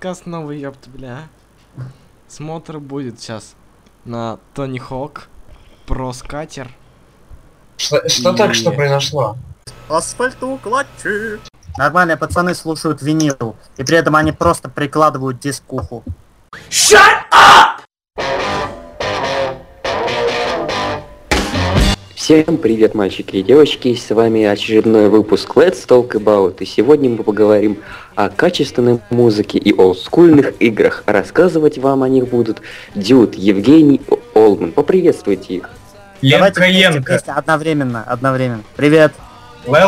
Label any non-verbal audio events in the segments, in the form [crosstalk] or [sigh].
подкаст новый, ёпта, бля. Смотр будет сейчас на Тони Хок, про скатер. Что, что И- так что произошло? Асфальтоукладчик. Нормальные пацаны слушают винил, и при этом они просто прикладывают диск к уху. Всем привет, мальчики и девочки, с вами очередной выпуск Let's Talk About, и сегодня мы поговорим о качественной музыке и олдскульных играх. Рассказывать вам о них будут Дюд, Евгений, Олман. Поприветствуйте их. Ленка вместе, одновременно, одновременно. Привет, Привет,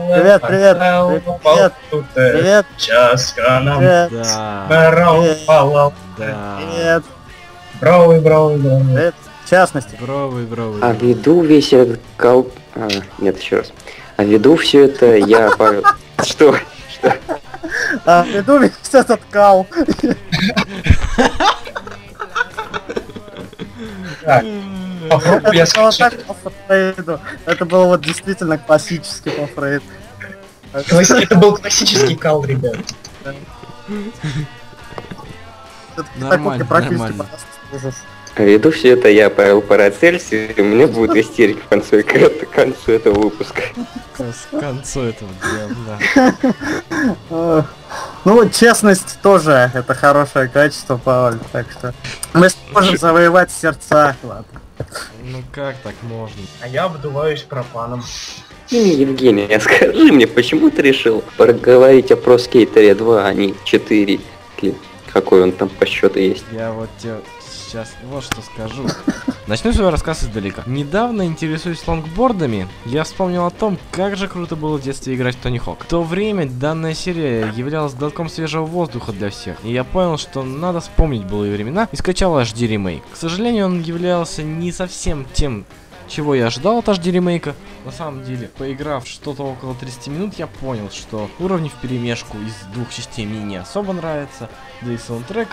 Привет, привет, привет, привет, привет, Да, Барау, Привет. привет, Бравый, бравый, бравый. привет. В частности, Бровый, бровый. А веду весь этот кал... а, нет, еще раз. А веду все это я, Павел... [laughs] Что? Что? а, веду весь этот кал. Так, Это было скачать. так по Фрейду. Это было вот действительно классически по Фрейду. Это был классический кал, ребят. Все-таки ужас. А веду все это я, Павел Парацельс, и у меня будет истерика в конце, к концу этого выпуска. К концу этого дела, Э, Ну вот честность тоже это хорошее качество, Павел, так что мы сможем завоевать сердца. Ладно. Ну как так можно? А я обдуваюсь пропаном. Евгений, а скажи мне, почему ты решил поговорить о Pro Skater 2, а не 4? Или какой он там по счету есть? Я вот тебе сейчас вот что скажу. Начну свой рассказ издалека. Недавно, интересуясь лонгбордами, я вспомнил о том, как же круто было в детстве играть в Тони Хок. В то время данная серия являлась глотком свежего воздуха для всех, и я понял, что надо вспомнить былые времена, и скачал HD ремейк. К сожалению, он являлся не совсем тем, чего я ожидал от HD ремейка. На самом деле, поиграв что-то около 30 минут, я понял, что уровни в перемешку из двух частей мне не особо нравятся, да и саундтрек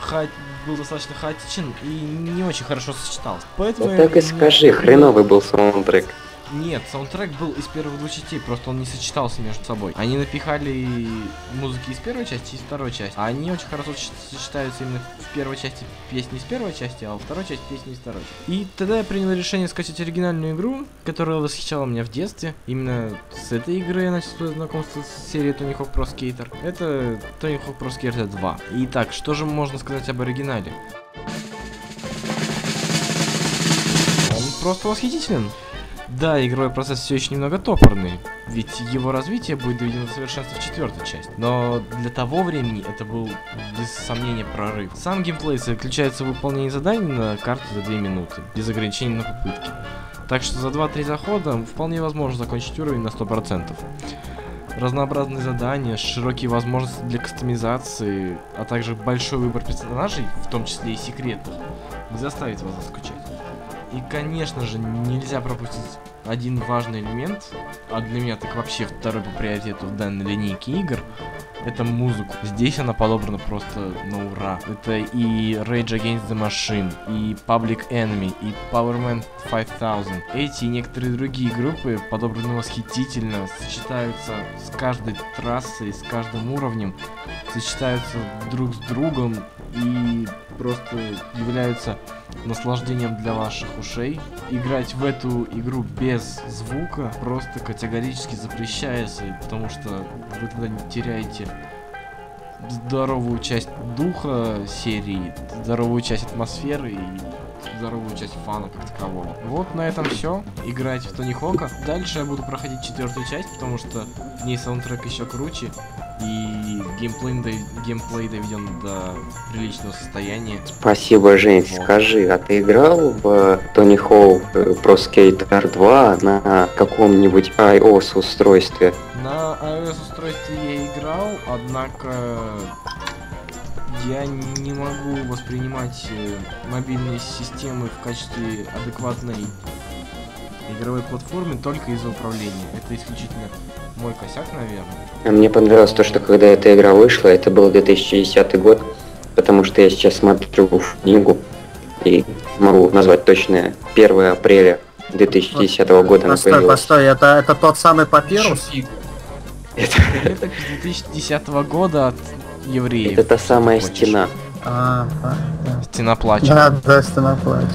ха- был достаточно хаотичен и не очень хорошо сочетался. Поэтому Вот я так и скажи, хреновый был саундтрек. Нет, саундтрек был из первых двух частей, просто он не сочетался между собой. Они напихали музыки из первой части и из второй части, а они очень хорошо соч- сочетаются именно в первой части песни из первой части, а во второй части песни из второй части. И тогда я принял решение скачать оригинальную игру, которая восхищала меня в детстве. Именно с этой игры я начал свое знакомство с серией Tony Hawk Pro Skater. Это Tony Hawk Pro Skater 2. Итак, что же можно сказать об оригинале? Он просто восхитителен. Да, игровой процесс все еще немного топорный, ведь его развитие будет доведено до совершенства в четвертой части. Но для того времени это был без сомнения прорыв. Сам геймплей заключается в выполнении заданий на карту за 2 минуты, без ограничений на попытки. Так что за 2-3 захода вполне возможно закончить уровень на 100%. Разнообразные задания, широкие возможности для кастомизации, а также большой выбор персонажей, в том числе и секретных, не заставит вас заскучать. И, конечно же, нельзя пропустить один важный элемент, а для меня так вообще второй по приоритету в данной линейке игр, это музыку. Здесь она подобрана просто на ура. Это и Rage Against the Machine, и Public Enemy, и Powerman 5000. Эти и некоторые другие группы подобраны восхитительно, сочетаются с каждой трассой, с каждым уровнем, сочетаются друг с другом и просто являются наслаждением для ваших ушей. Играть в эту игру без звука просто категорически запрещается, потому что вы тогда не теряете здоровую часть духа серии, здоровую часть атмосферы и здоровую часть фана как такового. Вот на этом все. Играть в Тони Хока. Дальше я буду проходить четвертую часть, потому что в ней саундтрек еще круче. И геймплей, дов- геймплей доведен до приличного состояния. Спасибо, Жень. Скажи, а ты играл в Тони Хоук Pro Skater 2 на каком-нибудь iOS устройстве? На iOS устройстве я играл, однако я не могу воспринимать э, мобильные системы в качестве адекватной игровой платформы только из-за управления. Это исключительно мой косяк, наверное. А Мне понравилось то, что когда эта игра вышла, это был 2010 год, потому что я сейчас смотрю в книгу и могу назвать точное 1 апреля 2010 года она Постой, появилась. постой, это, это тот самый папирус? Это- Это 2010 года от евреев. Это та самая стена. А, Стена плача. да, да, стена плачет.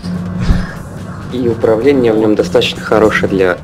И управление в нем достаточно хорошее для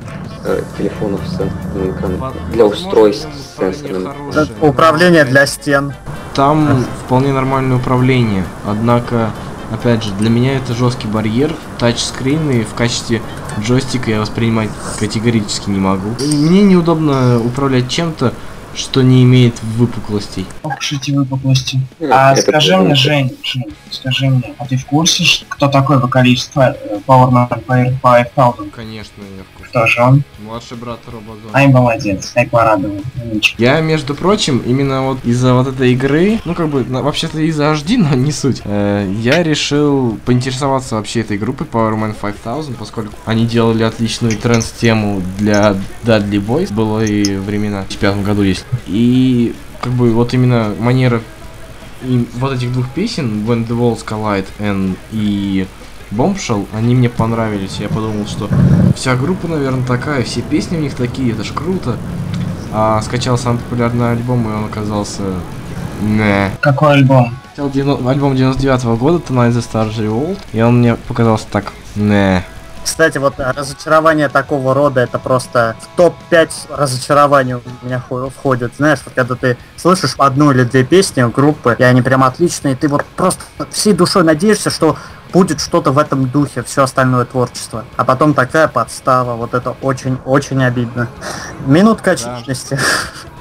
э, телефонов с сенсорным экраном, для устройств с сенсорным. Управление для стен. Там вполне нормальное управление, однако, опять же, для меня это жесткий барьер, тачскрин, и в качестве джойстика я воспринимать категорически не могу. Мне неудобно управлять чем-то, что не имеет выпуклостей. Эти выпуклости. Ну, А скажи мне, Жень, Жень, скажи мне, а ты в курсе, кто такой вокалист э, Power Man Fire 5000? Конечно, я в. Кто же он? Младший брат Робозон. Ай, молодец, ай, порадовал. Умничка. Я, между прочим, именно вот из-за вот этой игры, ну как бы, вообще-то из-за HD, но не суть, э, я решил поинтересоваться вообще этой группой Power Man 5000, поскольку они делали отличную транс-тему для Dudley Boys, было и времена, в 2005 году есть. И как бы вот именно манера и вот этих двух песен, When the Walls Collide and и Bombshell, они мне понравились. Я подумал, что вся группа, наверное, такая, все песни у них такие, это ж круто. А скачал самый популярный альбом, и он оказался... Не. Какой альбом? Хотел альбом 99 года, Tonight the Stars Are Old, и он мне показался так... Не. Кстати, вот разочарование такого рода это просто в топ-5 разочарований у меня хо- входит. Знаешь, вот когда ты слышишь одну или две песни группы, и они прям отличные, ты вот просто всей душой надеешься, что будет что-то в этом духе, все остальное творчество. А потом такая подстава, вот это очень-очень обидно. Минутка Да.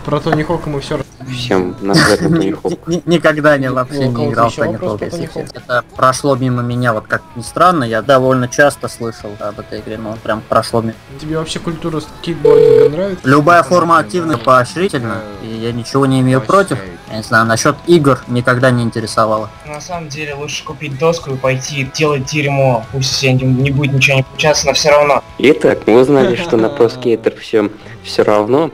Про Тони Хока мы все Всем на [laughs] Никогда не вообще не играл в честно. Хоуку? Это прошло мимо меня, вот как ни странно, я довольно часто слышал об этой игре, но прям прошло мимо. Тебе вообще культура скейтбординга нравится? Любая форма активна поощрительна, и я ничего не имею против. Я не знаю, насчет игр никогда не интересовало. На самом деле лучше купить доску и пойти делать дерьмо. Пусть с этим не будет ничего не получаться, но все равно. Итак, мы узнали, что на [laughs] ProSkater все, все равно.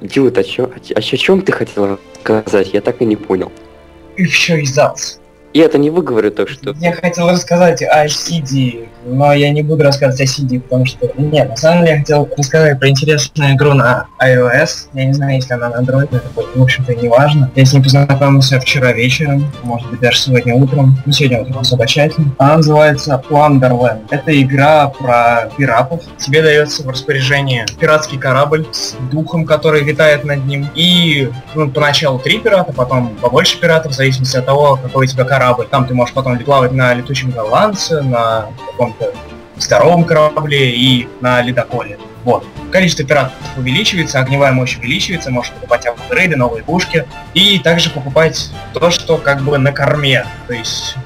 Дюд, о чем, о, чем ты хотел рассказать? Я так и не понял. И все из Я это не выговорю, так что... Я хотел рассказать о CD, но я не буду рассказывать о CD, потому что... Нет, на самом деле я хотел рассказать про интересную игру на iOS. Я не знаю, если она на Android, это, в общем-то, не важно. Я с ней познакомился вчера вечером, может быть, даже сегодня утром. Ну, сегодня утром особо тщательно. Она называется Wonderland. Это игра про пиратов. Тебе дается в распоряжение пиратский корабль с духом, который витает над ним. И ну, поначалу три пирата, потом побольше пиратов, в зависимости от того, какой у тебя. Там ты можешь потом плавать на летучем голландце, на каком-то здоровом корабле и на ледоколе. Вот. Количество пиратов увеличивается, огневая мощь увеличивается, можешь покупать апгрейды, новые пушки. И также покупать то, что как бы на корме. То есть,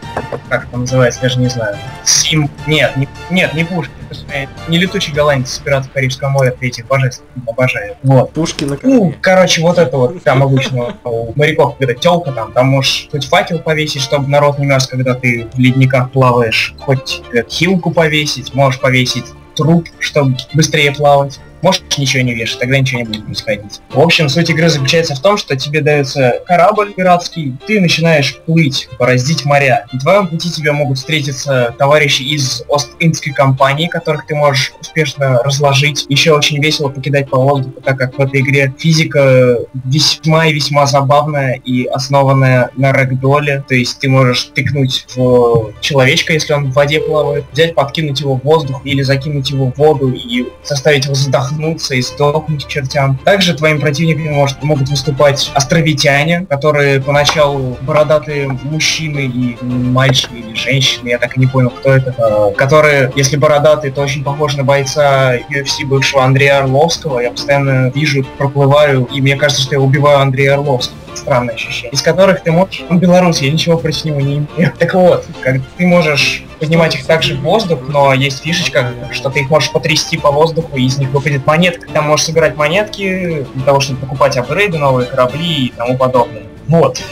как это называется, даже не знаю. Сим... Нет, не, нет, не пушки. Господи, Не летучий голландец с пиратов Карибского моря, третьих божеств. Обожаю. Вот. Пушки на Ну, короче, вот это вот, там обычно у моряков, когда телка там, там можешь хоть факел повесить, чтобы народ не мерз, когда ты в ледниках плаваешь, хоть э, хилку повесить, можешь повесить труп, чтобы быстрее плавать. Можешь ничего не вешать, тогда ничего не будет происходить. В общем, суть игры заключается в том, что тебе дается корабль пиратский, ты начинаешь плыть, бороздить моря. На твоем пути тебе могут встретиться товарищи из Ост-Индской компании, которых ты можешь успешно разложить. Еще очень весело покидать по воздуху, так как в этой игре физика весьма и весьма забавная и основанная на рэгдоле. То есть ты можешь тыкнуть в человечка, если он в воде плавает, взять, подкинуть его в воздух или закинуть его в воду и заставить его задохнуться и сдохнуть к чертям. Также твоими противниками может, могут выступать островитяне, которые поначалу бородатые мужчины и мальчики или женщины, я так и не понял, кто это, э, которые, если бородатые, то очень похожи на бойца UFC бывшего Андрея Орловского. Я постоянно вижу, проплываю, и мне кажется, что я убиваю Андрея Орловского. Странное ощущение. Из которых ты можешь... Он белорус, я ничего против него не имею. Так вот, как ты можешь поднимать их также в воздух, но есть фишечка, что ты их можешь потрясти по воздуху, и из них выпадет монетка. Там можешь собирать монетки для того, чтобы покупать апгрейды, новые корабли и тому подобное. Вот.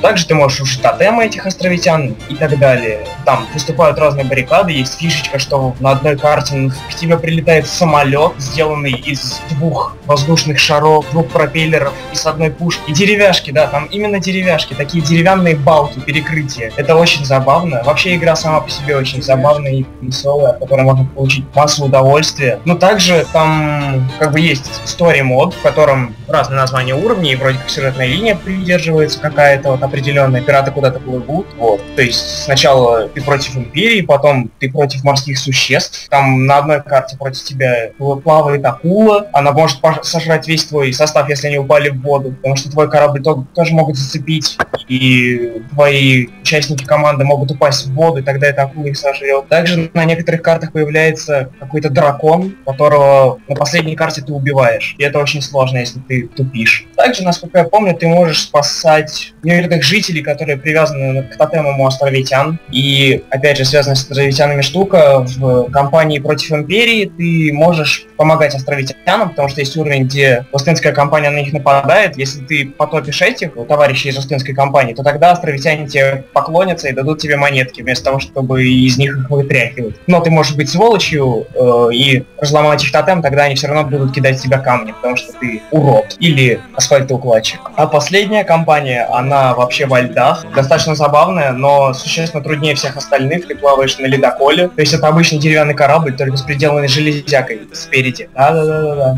Также ты можешь ушить тотемы этих островитян и так далее. Там выступают разные баррикады, есть фишечка, что на одной карте к тебе прилетает самолет, сделанный из двух воздушных шаров, двух пропеллеров и с одной пушки. И деревяшки, да, там именно деревяшки, такие деревянные балки, перекрытия. Это очень забавно. Вообще игра сама по себе очень забавная и веселая, от которой можно получить массу удовольствия. Но также там как бы есть story мод, в котором разные названия уровней, и вроде как сюжетная линия придерживается какая-то вот определенная, пираты куда-то плывут, вот. То есть сначала ты против Империи, потом ты против морских существ, там на одной карте против тебя плавает акула, она может сожрать весь твой состав, если они упали в воду, потому что твой корабль то- тоже могут зацепить, и твои участники команды могут упасть в воду, и тогда эта акула их сожрет. Также на некоторых картах появляется какой-то дракон, которого на последней карте ты убиваешь, и это очень сложно, если ты тупишь. Также, насколько я помню, ты можешь спасать мирных жителей, которые привязаны к тотемам островитян. И, опять же, связанная с островитянами штука, в кампании против Империи ты можешь помогать островитянам, потому что есть уровень, где Остинская компания на них нападает. Если ты потопишь этих товарищей из Остинской компании, то тогда островитяне тебе поклонятся и дадут тебе монетки, вместо того, чтобы из них их вытряхивать. Но ты можешь быть сволочью э, и разломать их тотем, тогда они все равно будут кидать в тебя камни, потому что ты урод или асфальтоукладчик. А последняя компания, она вообще во льдах, достаточно забавная, но существенно труднее всех остальных. Ты плаваешь на ледоколе, то есть это обычный деревянный корабль, только с приделанной железякой спереди. Да-да-да-да.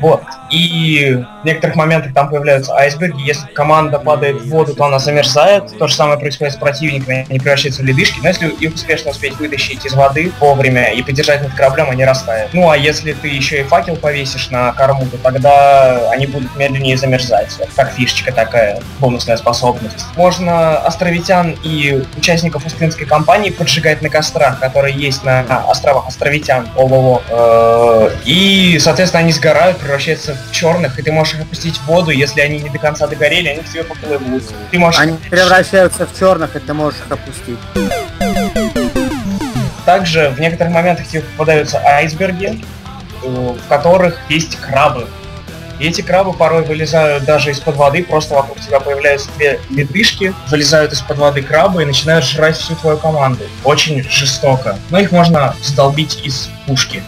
Вот. И в некоторых моментах там появляются айсберги. Если команда падает в воду, то она замерзает. То же самое происходит с противниками, они превращаются в ледышки. Но если их успешно успеть вытащить из воды вовремя и подержать над кораблем, они растают. Ну а если ты еще и факел повесишь на корму, то тогда они будут медленнее замерзать. Вот как фишечка такая, бонусная способность. Можно островитян и участников Устинской компании поджигать на кострах, которые есть на островах островитян. Ого-го. Э, И, соответственно, они сгорают, превращаются в черных, и ты можешь их опустить в воду, если они не до конца догорели, они к тебе поплывут. Ты можешь... Они превращаются в черных, и ты можешь их опустить. Также в некоторых моментах тебе попадаются айсберги, э, в которых есть крабы. И эти крабы порой вылезают даже из-под воды, просто вокруг тебя появляются две ледышки, вылезают из-под воды крабы и начинают жрать всю твою команду. Очень жестоко. Но их можно сдолбить из пушки.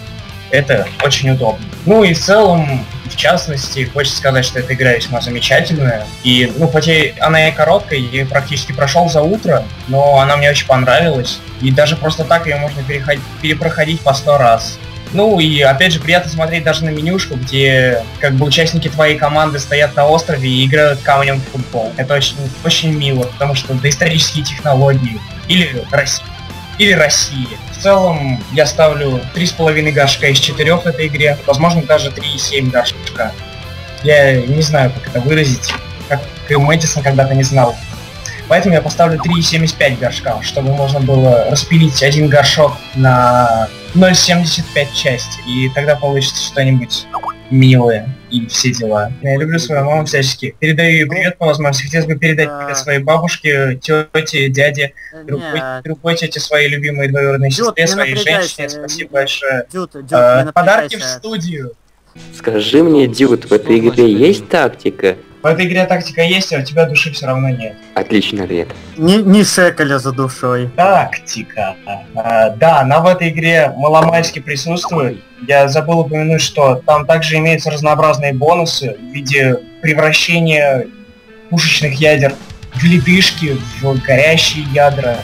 Это очень удобно. Ну и в целом, в частности, хочется сказать, что эта игра весьма замечательная. И, ну, хоть и она и короткая, я практически прошел за утро, но она мне очень понравилась. И даже просто так ее можно перепроходить по сто раз. Ну и опять же приятно смотреть даже на менюшку, где как бы участники твоей команды стоят на острове и играют камнем в футбол. Это очень, очень мило, потому что доисторические технологии. Или Россия. Или Россия. В целом я ставлю 3,5 горшка из 4 в этой игре, возможно даже 3,7 горшка. Я не знаю, как это выразить, как и Мэдисон когда-то не знал. Поэтому я поставлю 3,75 горшка, чтобы можно было распилить один горшок на 0,75 части. И тогда получится что-нибудь милое и все дела. Я люблю свою маму всячески. Передаю ей привет по возможности. Хотелось бы передать Да. привет своей бабушке, тете, дяде, другой, другой тете, своей любимой двоюродной Дюд, сестре, своей женщине. Спасибо большое. Дюд, Дюд, не Подарки в студию. Скажи мне, Дюд, в этой игре есть тактика? В этой игре тактика есть, а у тебя души все равно нет. Отличный ответ. Ни, ни шекеля за душой. Тактика. А, да, она в этой игре маломальски присутствует. Я забыл упомянуть, что там также имеются разнообразные бонусы в виде превращения пушечных ядер в ледышки, в горящие ядра,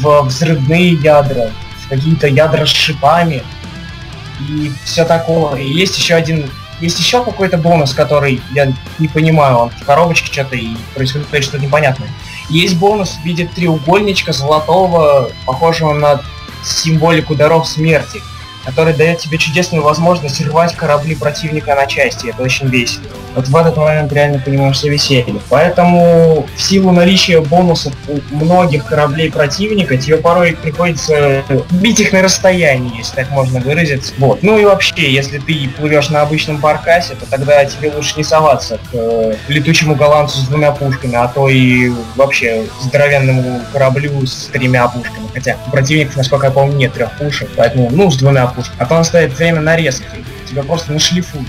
в взрывные ядра, в какие-то ядра с шипами и все такое. И есть еще один есть еще какой-то бонус, который я не понимаю, он в коробочке что-то и происходит что-то непонятное. Есть бонус в виде треугольничка золотого, похожего на символику даров смерти, который дает тебе чудесную возможность рвать корабли противника на части. Это очень весело. Вот в этот момент реально понимаешь все веселье. Поэтому в силу наличия бонусов у многих кораблей противника, тебе порой приходится бить их на расстоянии, если так можно выразиться. Вот. Ну и вообще, если ты плывешь на обычном баркасе, то тогда тебе лучше не соваться к э, летучему голландцу с двумя пушками, а то и вообще здоровенному кораблю с тремя пушками. Хотя у противников, насколько я помню, нет трех пушек, поэтому, ну, с двумя пушками. А то он ставит время нарезки. Тебя просто нашлифуют.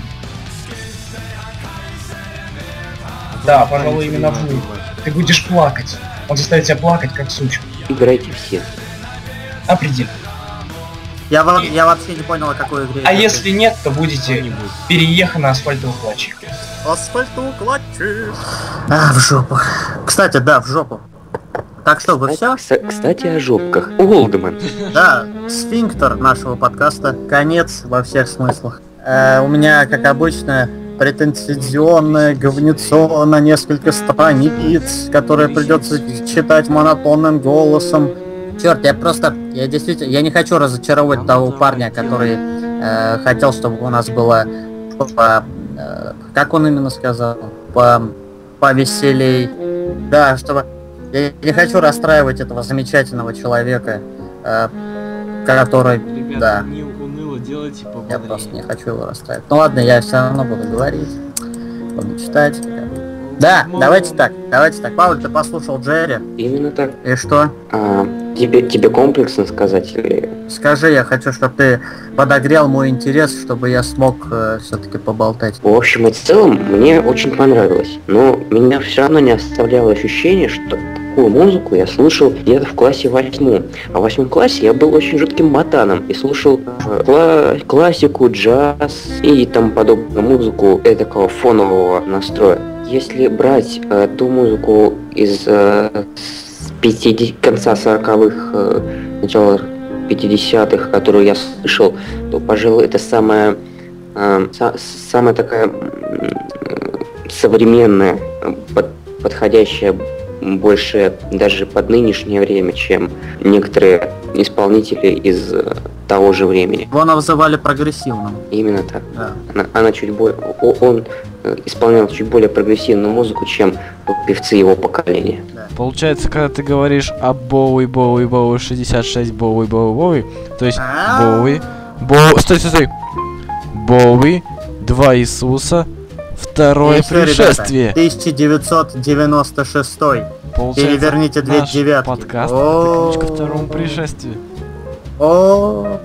Да, пожалуй, именно вы. ты будешь плакать. Он заставит тебя плакать, как сучку. Играйте все. Определенно. Я, во- я вообще не понял, о какой игре. А если нет, то будете перееханы на асфальтовый клатчик. речь. Асфальтоукладчик. А, в жопу. Кстати, да, в жопу. Так что, вы все? Кс- Кстати, о жопках. Олдман. Да, сфинктер нашего подкаста. Конец во всех смыслах. Э, у меня, как обычно, претензионное говнецо на несколько страниц, которое придется читать монотонным голосом. Черт, я просто, я действительно, я не хочу разочаровать того парня, который э, хотел, чтобы у нас было, по- э, как он именно сказал, по, повеселей. Да, чтобы я не хочу расстраивать этого замечательного человека, э, который, Ребята, да. не уныло делайте я пободрее. просто не хочу его расстраивать. Ну ладно, я все равно буду говорить, буду читать. Да, Ну, давайте так, давайте так. Пауль, ты послушал Джерри, Именно так. и что? А, тебе, тебе комплексно сказать или... Скажи, я хочу, чтобы ты подогрел мой интерес, чтобы я смог все-таки поболтать. В общем и целом, мне очень понравилось. Но меня все равно не оставляло ощущение, что такую музыку я слушал где-то в классе восьмом. А в восьмом классе я был очень жутким ботаном и слушал э, кла- классику, джаз и тому подобную музыку такого фонового настроя. Если брать э, ту музыку из э, с 50 конца 40-х, э, начала 50-х, которую я слышал, то, пожалуй, это самая э, са- самая такая э, современная, под- подходящая больше даже под нынешнее время, чем некоторые исполнители из э, того же времени. Его называли прогрессивным. Именно так. Да. Она, она чуть более, он э, исполнял чуть более прогрессивную музыку, чем певцы его поколения. Получается, когда ты говоришь о Боуи, Боуи, Боуи 66, Боуи, Боуи, Боуи, то есть А? Боуи, Боуи, стой, стой, стой, Боуи, два Иисуса, второе ребята, пришествие. 1996. Получается, Переверните две наш девятки. подкаст О. ключ ко второму пришествию. О,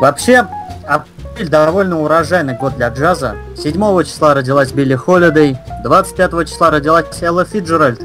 Вообще, апрель довольно урожайный год для джаза. 7 числа родилась Билли Холидей, 25 числа родилась Элла Фиджеральд.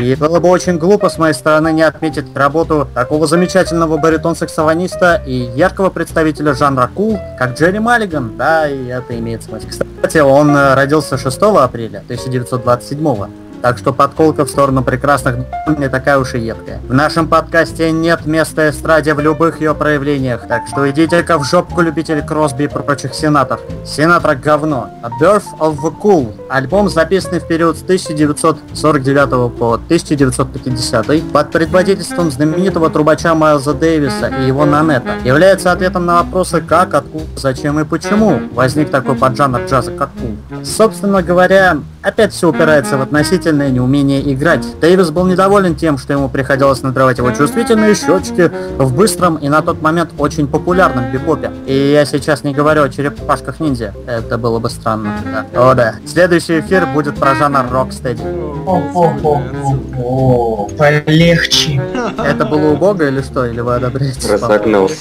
И было бы очень глупо с моей стороны не отметить работу такого замечательного баритон-саксофониста и яркого представителя жанра кул, как Джерри Маллиган. Да, и это имеет смысл. Кстати, он э, родился 6 апреля 1927 так что подколка в сторону прекрасных не такая уж и едкая. В нашем подкасте нет места эстраде в любых ее проявлениях, так что идите-ка в жопку любители Кросби и прочих сенаторов. Сенатор говно. A Birth of the Cool. Альбом, записанный в период с 1949 по 1950 под предводительством знаменитого трубача Майлза Дэвиса и его Нанета, является ответом на вопросы как, откуда, зачем и почему возник такой поджанр джаза, как кул. Собственно говоря, опять все упирается в относительное неумение играть. Дэвис был недоволен тем, что ему приходилось надрывать его чувствительные щечки в быстром и на тот момент очень популярном бипопе. И я сейчас не говорю о черепашках ниндзя. Это было бы странно. Да. О да. Следующий эфир будет про жанр рокстеди. О, полегче. Это было убого или что? Или вы одобряете? Разогнался.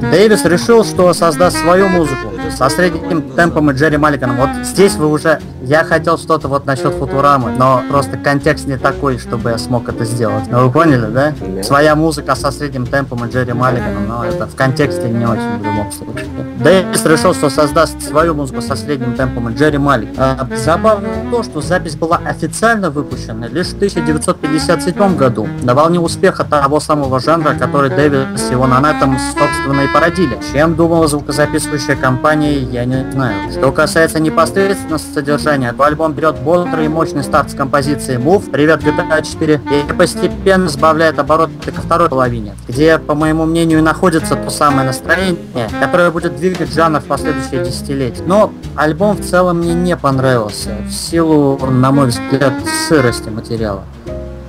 Дэвис решил, что создаст свою музыку со средним темпом и Джерри Маллиганом. Вот здесь вы уже... Я хотел что-то вот насчет Футурамы, но просто контекст не такой, чтобы я смог это сделать. Ну, вы поняли, да? Своя музыка со средним темпом и Джерри Маллиганом, но это в контексте не очень в любом случае. Дэвис решил, что создаст свою музыку со средним темпом и Джерри Маллиган. А, забавно то, что запись была официально выпущена лишь в 1957 году, на волне успеха того самого жанра, который Дэвис его на этом собственно и породили. Чем думала звукозаписывающая компания, я не знаю. Что касается непосредственно содержания, то альбом берет бодрый и мощный старт с композиции Move, Привет GTA 4, и постепенно сбавляет обороты ко второй половине, где, по моему мнению, находится то самое настроение, которое будет двигать жанр в последующие десятилетия. Но альбом в целом мне не понравился, в силу, на мой взгляд, сырости материала.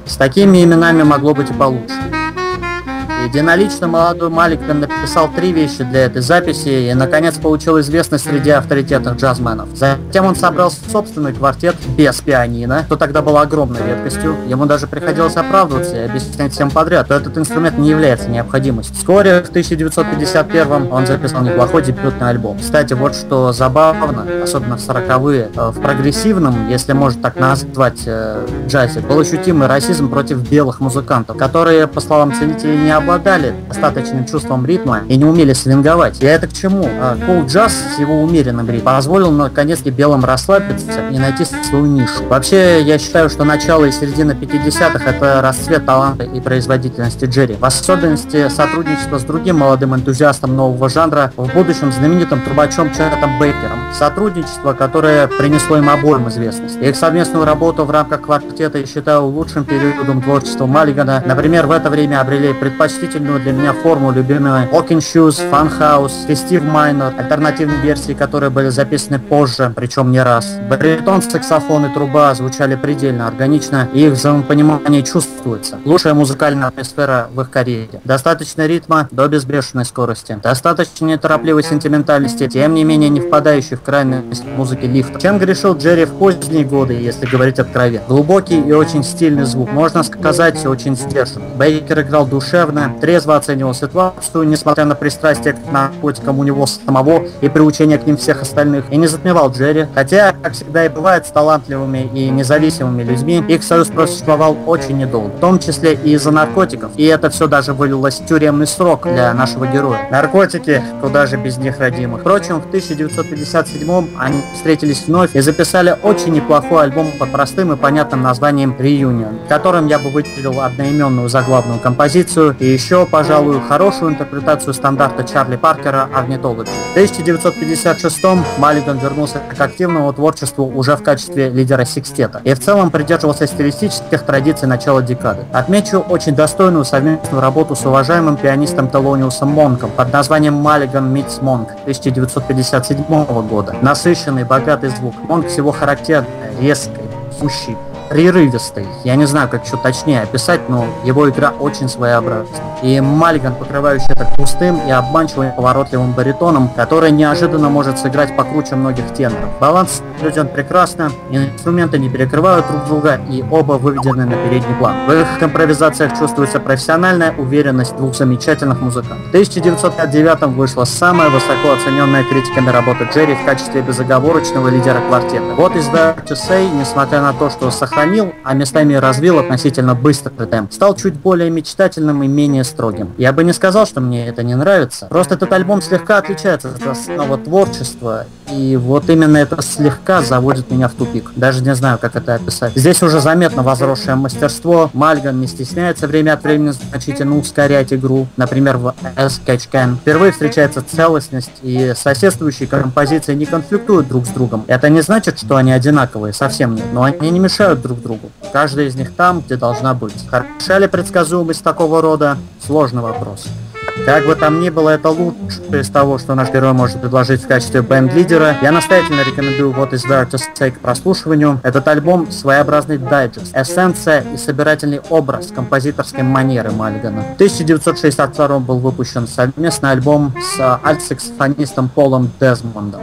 С такими именами могло быть и получше. Единолично молодой Маликан написал три вещи для этой записи и, наконец, получил известность среди авторитетных джазменов. Затем он собрал собственный квартет без пианино, что тогда было огромной редкостью. Ему даже приходилось оправдываться и объяснять всем подряд, что этот инструмент не является необходимостью. Вскоре, в 1951 он записал неплохой дебютный альбом. Кстати, вот что забавно, особенно в 40-е, э, в прогрессивном, если можно так назвать, э, джазе, был ощутимый расизм против белых музыкантов, которые, по словам ценителей, не обладали достаточным чувством ритма и не умели свинговать. И это к чему? Кул джаз с его умеренным ритмом позволил наконец-то белым расслабиться и найти свою нишу. Вообще, я считаю, что начало и середина 50-х это расцвет таланта и производительности Джерри. В особенности сотрудничество с другим молодым энтузиастом нового жанра, в будущем знаменитым трубачом Чатом Бейкером. Сотрудничество, которое принесло им обоим известность. Их совместную работу в рамках квартета я считаю лучшим периодом творчества Маллигана. Например, в это время обрели предпочтительную для меня форму любимые Walking Shoes, Fun House, Festive Minor, альтернативные версии, которые были записаны позже, причем не раз. Баритон, саксофон и труба звучали предельно органично, и их взаимопонимание чувствуется. Лучшая музыкальная атмосфера в их карьере. Достаточно ритма до безбешенной скорости. Достаточно неторопливой сентиментальности, тем не менее не впадающей в крайность музыки лифта. Чем грешил Джерри в поздние годы, если говорить откровенно? Глубокий и очень стильный звук. Можно сказать, очень сдержан. Бейкер играл душевно, трезво оценивал ситуацию, несмотря на пристрастие к наркотикам у него самого и приучение к ним всех остальных, и не затмевал Джерри. Хотя, как всегда и бывает с талантливыми и независимыми людьми, их союз просуществовал очень недолго, в том числе и из-за наркотиков. И это все даже вылилось в тюремный срок для нашего героя. Наркотики, куда же без них родимых. Впрочем, в 1957 они встретились вновь и записали очень неплохой альбом под простым и понятным названием Reunion, которым я бы выделил одноименную заглавную композицию и еще, пожалуй, хорошую интерпретацию стандарта Чарли Паркера «Орнитологи». В 1956 Маллиган вернулся к активному творчеству уже в качестве лидера секстета и в целом придерживался стилистических традиций начала декады. Отмечу очень достойную совместную работу с уважаемым пианистом Телониусом Монком под названием «Маллиган Meets Монк» 1957 года. Насыщенный, богатый звук. Монк всего характерный, резкий, сущий, прерывистый. Я не знаю, как еще точнее описать, но его игра очень своеобразна. И Мальган, покрывающий это густым и обманчивым поворотливым баритоном, который неожиданно может сыграть покруче многих теноров. Баланс соблюден прекрасно, инструменты не перекрывают друг друга и оба выведены на передний план. В их импровизациях чувствуется профессиональная уверенность двух замечательных музыкантов. В 1959 вышла самая высоко оцененная критиками работа Джерри в качестве безоговорочного лидера квартета. Вот из Dare to Say, несмотря на то, что сохранил сохранил, а местами развил относительно быстрый темп. Стал чуть более мечтательным и менее строгим. Я бы не сказал, что мне это не нравится. Просто этот альбом слегка отличается от основного творчества, и вот именно это слегка заводит меня в тупик. Даже не знаю, как это описать. Здесь уже заметно возросшее мастерство. Мальган не стесняется время от времени значительно ускорять игру. Например, в S-Catch Can. Впервые встречается целостность, и соседствующие композиции не конфликтуют друг с другом. Это не значит, что они одинаковые, совсем нет, но они не мешают друг друг другу. Каждая из них там, где должна быть. Хороша ли предсказуемость такого рода? Сложный вопрос. Как бы там ни было, это лучше из того, что наш герой может предложить в качестве бенд-лидера. Я настоятельно рекомендую вот из Where to Stay к прослушиванию. Этот альбом своеобразный дайджест, эссенция и собирательный образ композиторской манеры Мальгана. В 1962 был выпущен совместный альбом с альтсаксофонистом Полом Дезмондом.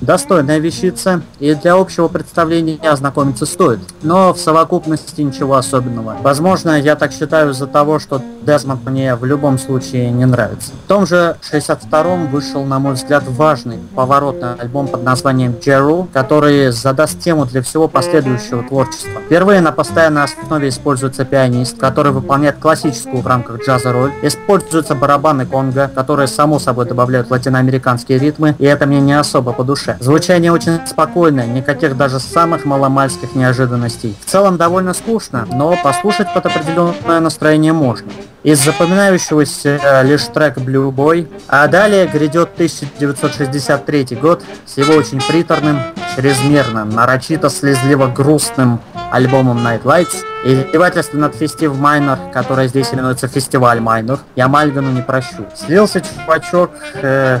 Достойная вещица, и для общего представления ознакомиться стоит. Но в совокупности ничего особенного. Возможно, я так считаю из-за того, что Дезмонд мне в любом случае не нравится. В том же 62-м вышел, на мой взгляд, важный поворотный альбом под названием Джеру, который задаст тему для всего последующего творчества. Впервые на постоянной основе используется пианист, который выполняет классическую в рамках джаза роль. Используются барабаны конга, которые само собой добавляют латиноамериканские ритмы, и это мне не особо по душе дальше. Звучание очень спокойное, никаких даже самых маломальских неожиданностей. В целом довольно скучно, но послушать под определенное настроение можно. Из запоминающегося э, лишь трек Blue Boy, а далее грядет 1963 год с его очень приторным, чрезмерно, нарочито слезливо грустным альбомом Night Lights и издевательство над Фестив Майнер, которое здесь именуется Фестиваль Майнер, я Мальгану не прощу. Слился чувачок, э,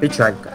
печалька.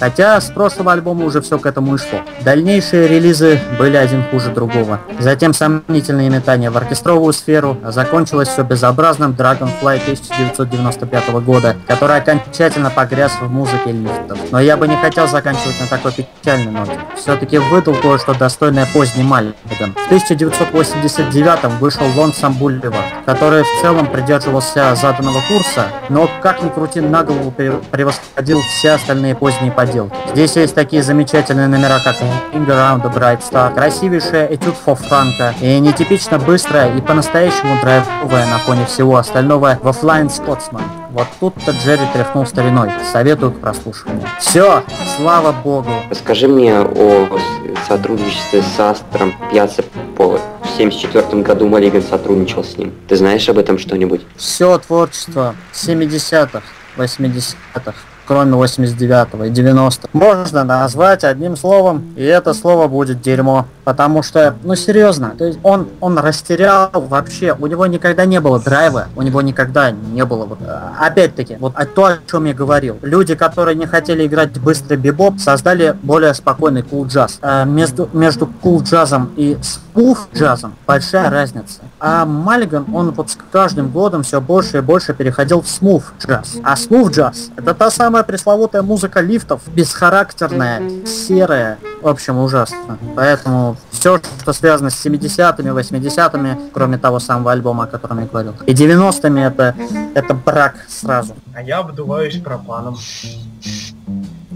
Хотя с прошлого альбома уже все к этому и шло. Дальнейшие релизы были один хуже другого. Затем сомнительные метания в оркестровую сферу, а закончилось все безобразным Dragonfly 1995 года, который окончательно погряз в музыке лифтов. Но я бы не хотел заканчивать на такой печальной ноте. Все-таки выдал кое-что достойное поздний Мальган. В 1989 вышел Lonesome Boulevard, который в целом придерживался заданного курса, но как ни крути на голову превосходил все остальные поздние поделки. Здесь есть такие замечательные номера, как Ring Around the Bright Star, красивейшая Этюд for Franco и нетипично быстрая и по-настоящему драйвовая на фоне всего остального в Offline Scotsman. Вот тут-то Джерри тряхнул стариной. Советую к прослушиванию. Все, слава богу. Расскажи мне о сотрудничестве с Астром Пьяца Пола. В 74 году Маллиган сотрудничал с ним. Ты знаешь об этом что-нибудь? Все творчество 70-х, 80-х кроме 89 и 90 можно назвать одним словом, и это слово будет дерьмо. Потому что, ну серьезно, то есть он, он растерял вообще, у него никогда не было драйва, у него никогда не было вот, э, опять-таки, вот то, о чем я говорил. Люди, которые не хотели играть быстрый бибоп, создали более спокойный кул cool джаз. А между, между кул cool джазом и смуф джазом большая разница. А Маллиган, он вот с каждым годом все больше и больше переходил в смуф джаз. А смуф джаз это та самая пресловутая музыка лифтов, бесхарактерная, серая, в общем, ужасно. Поэтому все, что связано с 70-ми, 80-ми, кроме того самого альбома, о котором я говорил, и 90-ми, это, это брак сразу. А я обдуваюсь пропаном.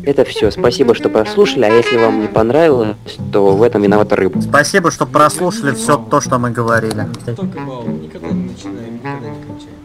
Это все. Спасибо, что прослушали. А если вам не понравилось, то в этом виновата рыба. Спасибо, что прослушали все то, что мы говорили. Только никогда не начинаем, никогда не кончаем.